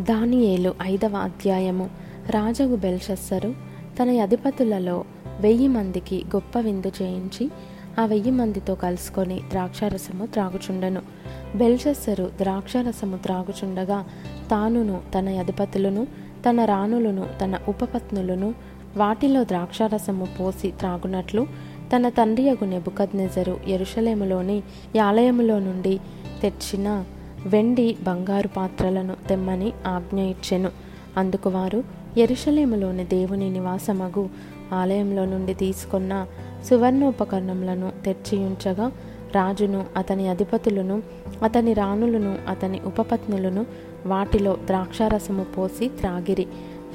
దానియేలు ఐదవ అధ్యాయము. రాజవు బెల్షస్సరు తన అధిపతులలో వెయ్యి మందికి గొప్ప విందు చేయించి ఆ వెయ్యి మందితో కలుసుకొని ద్రాక్షారసము త్రాగుచుండెను. బెల్షస్సరు ద్రాక్షారసము త్రాగుచుండగా తానును తన అధిపతులను తన రాణులను తన ఉపపత్నులను వాటిలో ద్రాక్షారసము పోసి త్రాగునట్లు తన తండ్రియగు నెబుకద్నెజరు ఎరుషలేములోని ఆలయములో నుండి తెచ్చిన వెండి బంగారు పాత్రలను తెమ్మని ఆజ్ఞ ఇచ్చెను. అందుకు వారు ఎరుషలేములోని దేవుని నివాసమగు ఆలయంలో నుండి తీసుకున్న సువర్ణోపకరణములను తెచ్చి ఉంచగా రాజును అతని అధిపతులను అతని రాణులను అతని ఉపపత్నులను వాటిలో ద్రాక్షారసము పోసి త్రాగిరి.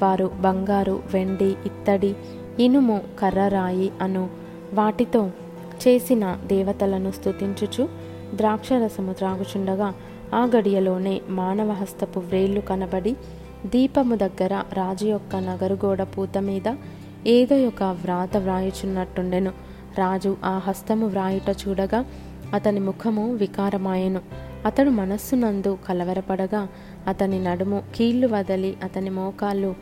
వారు బంగారు వెండి ఇత్తడి ఇనుము కర్రరాయి అను వాటితో చేసిన దేవతలను స్తుతించుచు ద్రాక్షరసము త్రాగుచుండగా ఆ గడియలోనే మానవ హస్తపు వ్రేళ్ళు కనబడి దీపము దగ్గర రాజు యొక్క నగరుగోడ పూత మీద ఏదో ఒక వ్రాత వ్రాయుచున్నట్టుండెను. రాజు ఆ హస్తము వ్రాయుట చూడగా అతని ముఖము వికారమాయెను. అతడు మనస్సునందు కలవరపడగా అతని నడుము కీళ్ళు వదలి అతని మోకాళ్ళు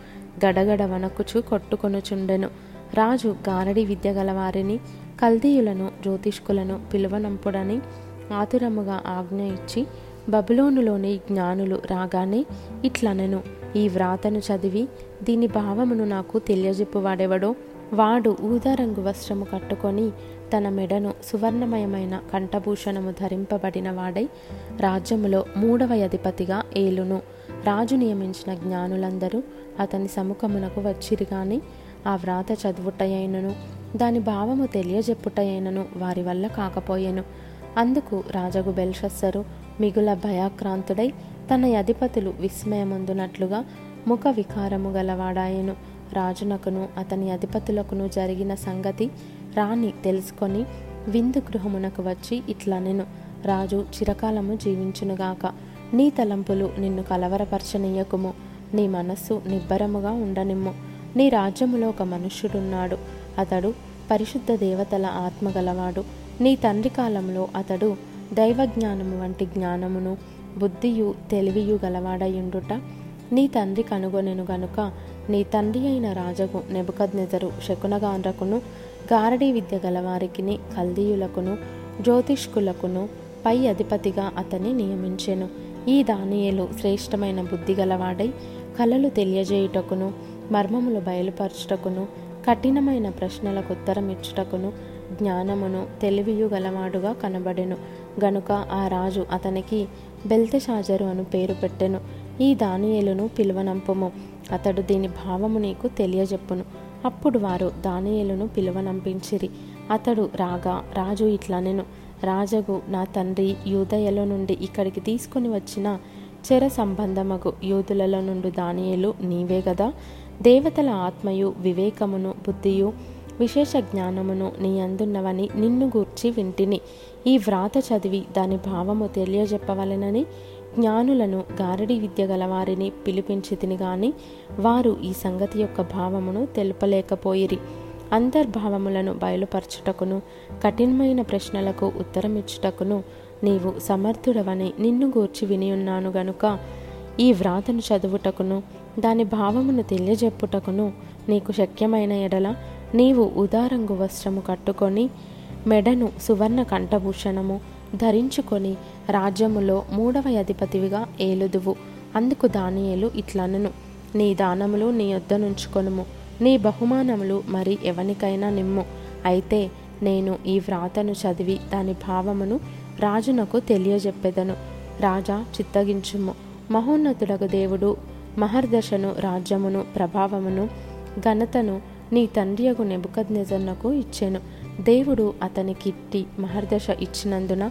గడగడ వనకుచు కొట్టుకొనుచుండెను. రాజు గారడి విద్య గలవారిని కల్దీయులను జ్యోతిష్కులను పిలువనంపుడని ఆతురముగా ఆజ్ఞ ఇచ్చి బబులోనులోని జ్ఞానులు రాగానే ఇట్లనను ఈ వ్రాతను చదివి దీని భావమును నాకు తెలియజెప్పువాడెవడో? వాడు ఊదారంగు వస్త్రము కట్టుకొని తన మెడను సువర్ణమయమైన కంఠభూషణము ధరింపబడిన వాడై రాజ్యములో మూడవ అధిపతిగా ఏలును. రాజు నియమించిన జ్ఞానులందరూ అతని సముఖమునకు వచ్చిరి గాని ఆ వ్రాత చదువుటయైనను దాని భావము తెలియజెప్పుటయైనను వారి వల్ల కాకపోయెను. అందుకు రాజగు బెల్షస్సరు మిగుల భయాక్రాంతుడై తన అధిపతులు విస్మయముందునట్లుగా ముఖ వికారము గలవాడాయను. రాజునకును అతని అధిపతులకును జరిగిన సంగతి రాణి తెలుసుకొని విందు గృహమునకు వచ్చి ఇట్లనెను. రాజు చిరకాలము జీవించునుగాక నీ తలంపులు నిన్ను కలవరపరచనీయకుము. నీ మనస్సు నిబ్బరముగా ఉండనిమ్ము. నీ రాజ్యములో ఒక మనుష్యుడున్నాడు. అతడు పరిశుద్ధ దేవతల ఆత్మ గలవాడు. నీ తండ్రి కాలంలో అతడు దైవజ్ఞానము వంటి జ్ఞానమును బుద్ధియు తెలివియు గలవాడయుండుట నీ తండ్రి కనుగొనెను గనుక నీ తండ్రి అయిన రాజగు నెబుకద్నెజరు శకునగాండ్రకును గారడీ విద్య గలవారికిని కల్దీయులకును జ్యోతిష్కులకును పై అధిపతిగా అతన్ని నియమించెను. ఈ దానియలు శ్రేష్టమైన బుద్ధి గలవాడై కళలు తెలియజేయుటకును మర్మములు బయలుపరచుటకును కఠినమైన ప్రశ్నలకు ఉత్తరం ఇచ్చుటకును జ్ఞానమును తెలివియు గలవాడుగా కనబడెను. గనుక ఆ రాజు అతనికి బెల్తెషాజరు అను పేరు పెట్టెను. ఈ దానియేలును పిలువనంపము. అతడు దీని భావము నీకు తెలియజెప్పును. అప్పుడు వారు దానియేలును పిలువనంపించిరి. అతడు రాగా రాజు ఇట్లనెను. రాజగు నా తండ్రి యూదయలో నుండి ఇక్కడికి తీసుకుని వచ్చిన చెర సంబంధమగు యూదులలో నుండి దానియేలు నీవే గదా. దేవతల ఆత్మయు వివేకమును బుద్ధియు విశేష జ్ఞానమును నీ అందున్నవని నిన్ను గూర్చి వింటిని. ఈ వ్రాత చదివి దాని భావము తెలియజెప్పవలెనని జ్ఞానులను గారడి విద్య గలవారిని పిలిపించి తిని గాని వారు ఈ సంగతి యొక్క భావమును తెలుపలేకపోయిరి. అంతర్భావములను బయలుపరచుటకును కఠినమైన ప్రశ్నలకు ఉత్తరమిచ్చుటకును నీవు సమర్థుడవని నిన్ను గూర్చి వినియున్నాను గనుక ఈ వ్రాతను చదువుటకును దాని భావమును తెలియజెప్పుటకును నీకు శక్యమైన ఎడల నీవు ఉదారంగు వస్త్రము కట్టుకొని మెడను సువర్ణ కంఠభూషణము ధరించుకొని రాజ్యములో మూడవ అధిపతివిగా ఏలుదువు. అందుకు దానియేలు ఇట్లనను. నీ దానములు నీ యొద్ద నుంచుకొనుము. నీ బహుమానములు మరి ఎవనికైనా నిమ్ము. అయితే నేను ఈ వ్రాతను చదివి దాని భావమును రాజునకు తెలియజెప్పెదను. రాజా చిత్తగించుము. మహోన్నతుడగు దేవుడు మహర్దశను రాజ్యమును ప్రభావమును ఘనతను నీ తండ్రియగు నెబుకద్నెజర్నకు ఇచ్చాను. దేవుడు అతనికిట్టి మహర్దశ ఇచ్చినందున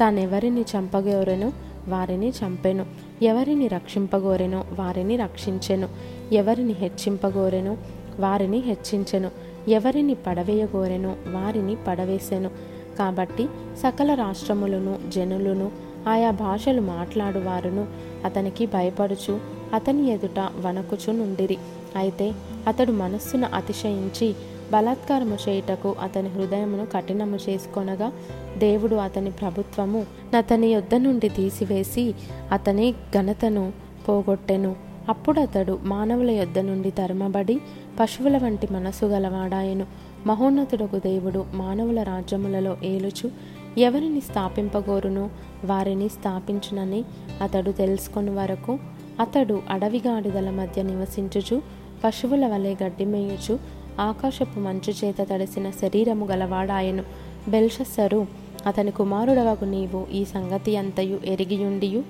తానెవరిని చంపగోరెనో? వారిని చంపెను. ఎవరిని రక్షింపగోరెనో? వారిని రక్షించెను. ఎవరిని హెచ్చింపగోరెనో? వారిని హెచ్చించెను. ఎవరిని పడవేయగోరెను? వారిని పడవేసెను. కాబట్టి సకల రాష్ట్రములను జనులను ఆయా భాషలు మాట్లాడువారును. అతనికి భయపడుచు అతని ఎదుట వణకుచు నుండిరి. అయితే అతడు మనస్సును అతిశయించి బలాత్కారము చేయుటకు అతని హృదయమును కఠినము చేసుకొనగా దేవుడు అతని ప్రభుత్వము అతని యొద్ద నుండి తీసివేసి అతని ఘనతను పోగొట్టెను. అప్పుడు అతడు మానవుల యొద్ద నుండి తరమబడి పశువుల వంటి మనసు గలవాడాయను. మహోన్నతుడకు దేవుడు మానవుల రాజ్యములలో ఏలుచు ఎవరిని స్థాపింపగోరును? వారిని స్థాపించునని అతడు తెలుసుకొని వరకు అతడు అడవిగాడిదల మధ్య నివసించుచు పశువుల వలె గడ్డిమేయుచు ఆకాశపు మంచు చేత తడిసిన శరీరము గలవాడాయను. బెల్షస్సరు అతని కుమారుడవగు నీవు ఈ సంగతి అంతయు ఎరిగియుండియు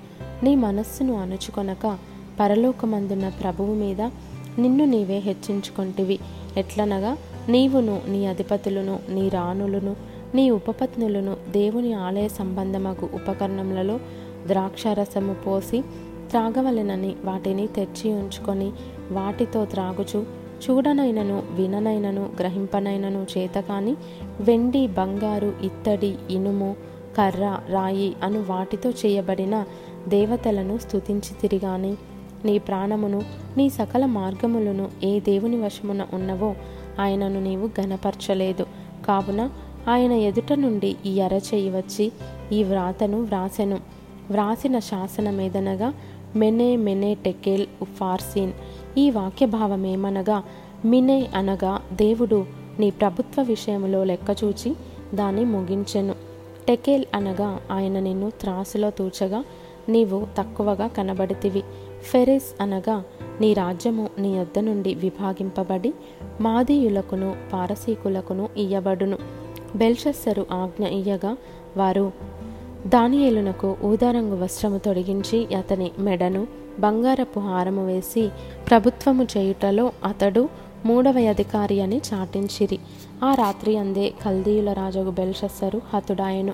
నీ మనస్సును అణుచుకొనక పరలోకమందున్న ప్రభువు మీద నిన్ను నీవే హెచ్చించుకొంటివి. ఎట్లనగా నీవును నీ అధిపతులను నీ రాణులను నీ ఉపపత్నులను దేవుని ఆలయ సంబంధమగు ఉపకరణములలో ద్రాక్షారసము పోసి త్రాగవలెనని వాటిని తెచ్చి ఉంచుకొని వాటితో త్రాగుచు. చూడనైనను విననైనను గ్రహింపనైనను చేత కాని వెండి బంగారు ఇత్తడి ఇనుము కర్ర రాయి అను వాటితో చేయబడిన దేవతలను స్తుతించి తిరిగాని. నీ ప్రాణమును నీ సకల మార్గములను ఏ దేవుని వశమున ఉన్నవో ఆయనను నీవు గనపరచలేదు కావున ఆయన ఎదుట నుండి ఈ అరచేయి వచ్చి ఈ వ్రాతను వ్రాసెను. వ్రాసిన శాసనమేదనగా మెనే మెనే టెకెల్ ఫార్సిన్ ఈ వాక్యభావమేమనగా మినే అనగా దేవుడు నీ ప్రభుత్వ విషయంలో లెక్కచూచి దాన్ని ముగించెను. టెకేల్ అనగా ఆయన నిన్ను త్రాసులో తూచగా నీవు తక్కువగా కనబడితివి. ఫెరెస్ అనగా నీ రాజ్యము నీ యొద్ద నుండి విభాగింపబడి మాదీయులకును పారసీకులకును ఇయ్యబడును. బెల్షస్సరు ఆజ్ఞ ఇయ్యగా వారు దానియేలునకు ఊదారంగు వస్త్రము తొడిగించి అతని మెడను బంగారపు హారము వేసి ప్రభుత్వము చేయుటలో అతడు మూడవ అధికారి అని చాటించిరి. ఆ రాత్రి అందే కల్దీయుల రాజగు బెల్షస్సరు హతుడాయను.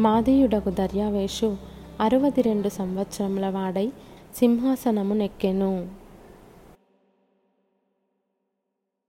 మాదీయుడగు దర్యావేషు అరవది రెండు సంవత్సరముల వాడై సింహాసనము నెక్కెను.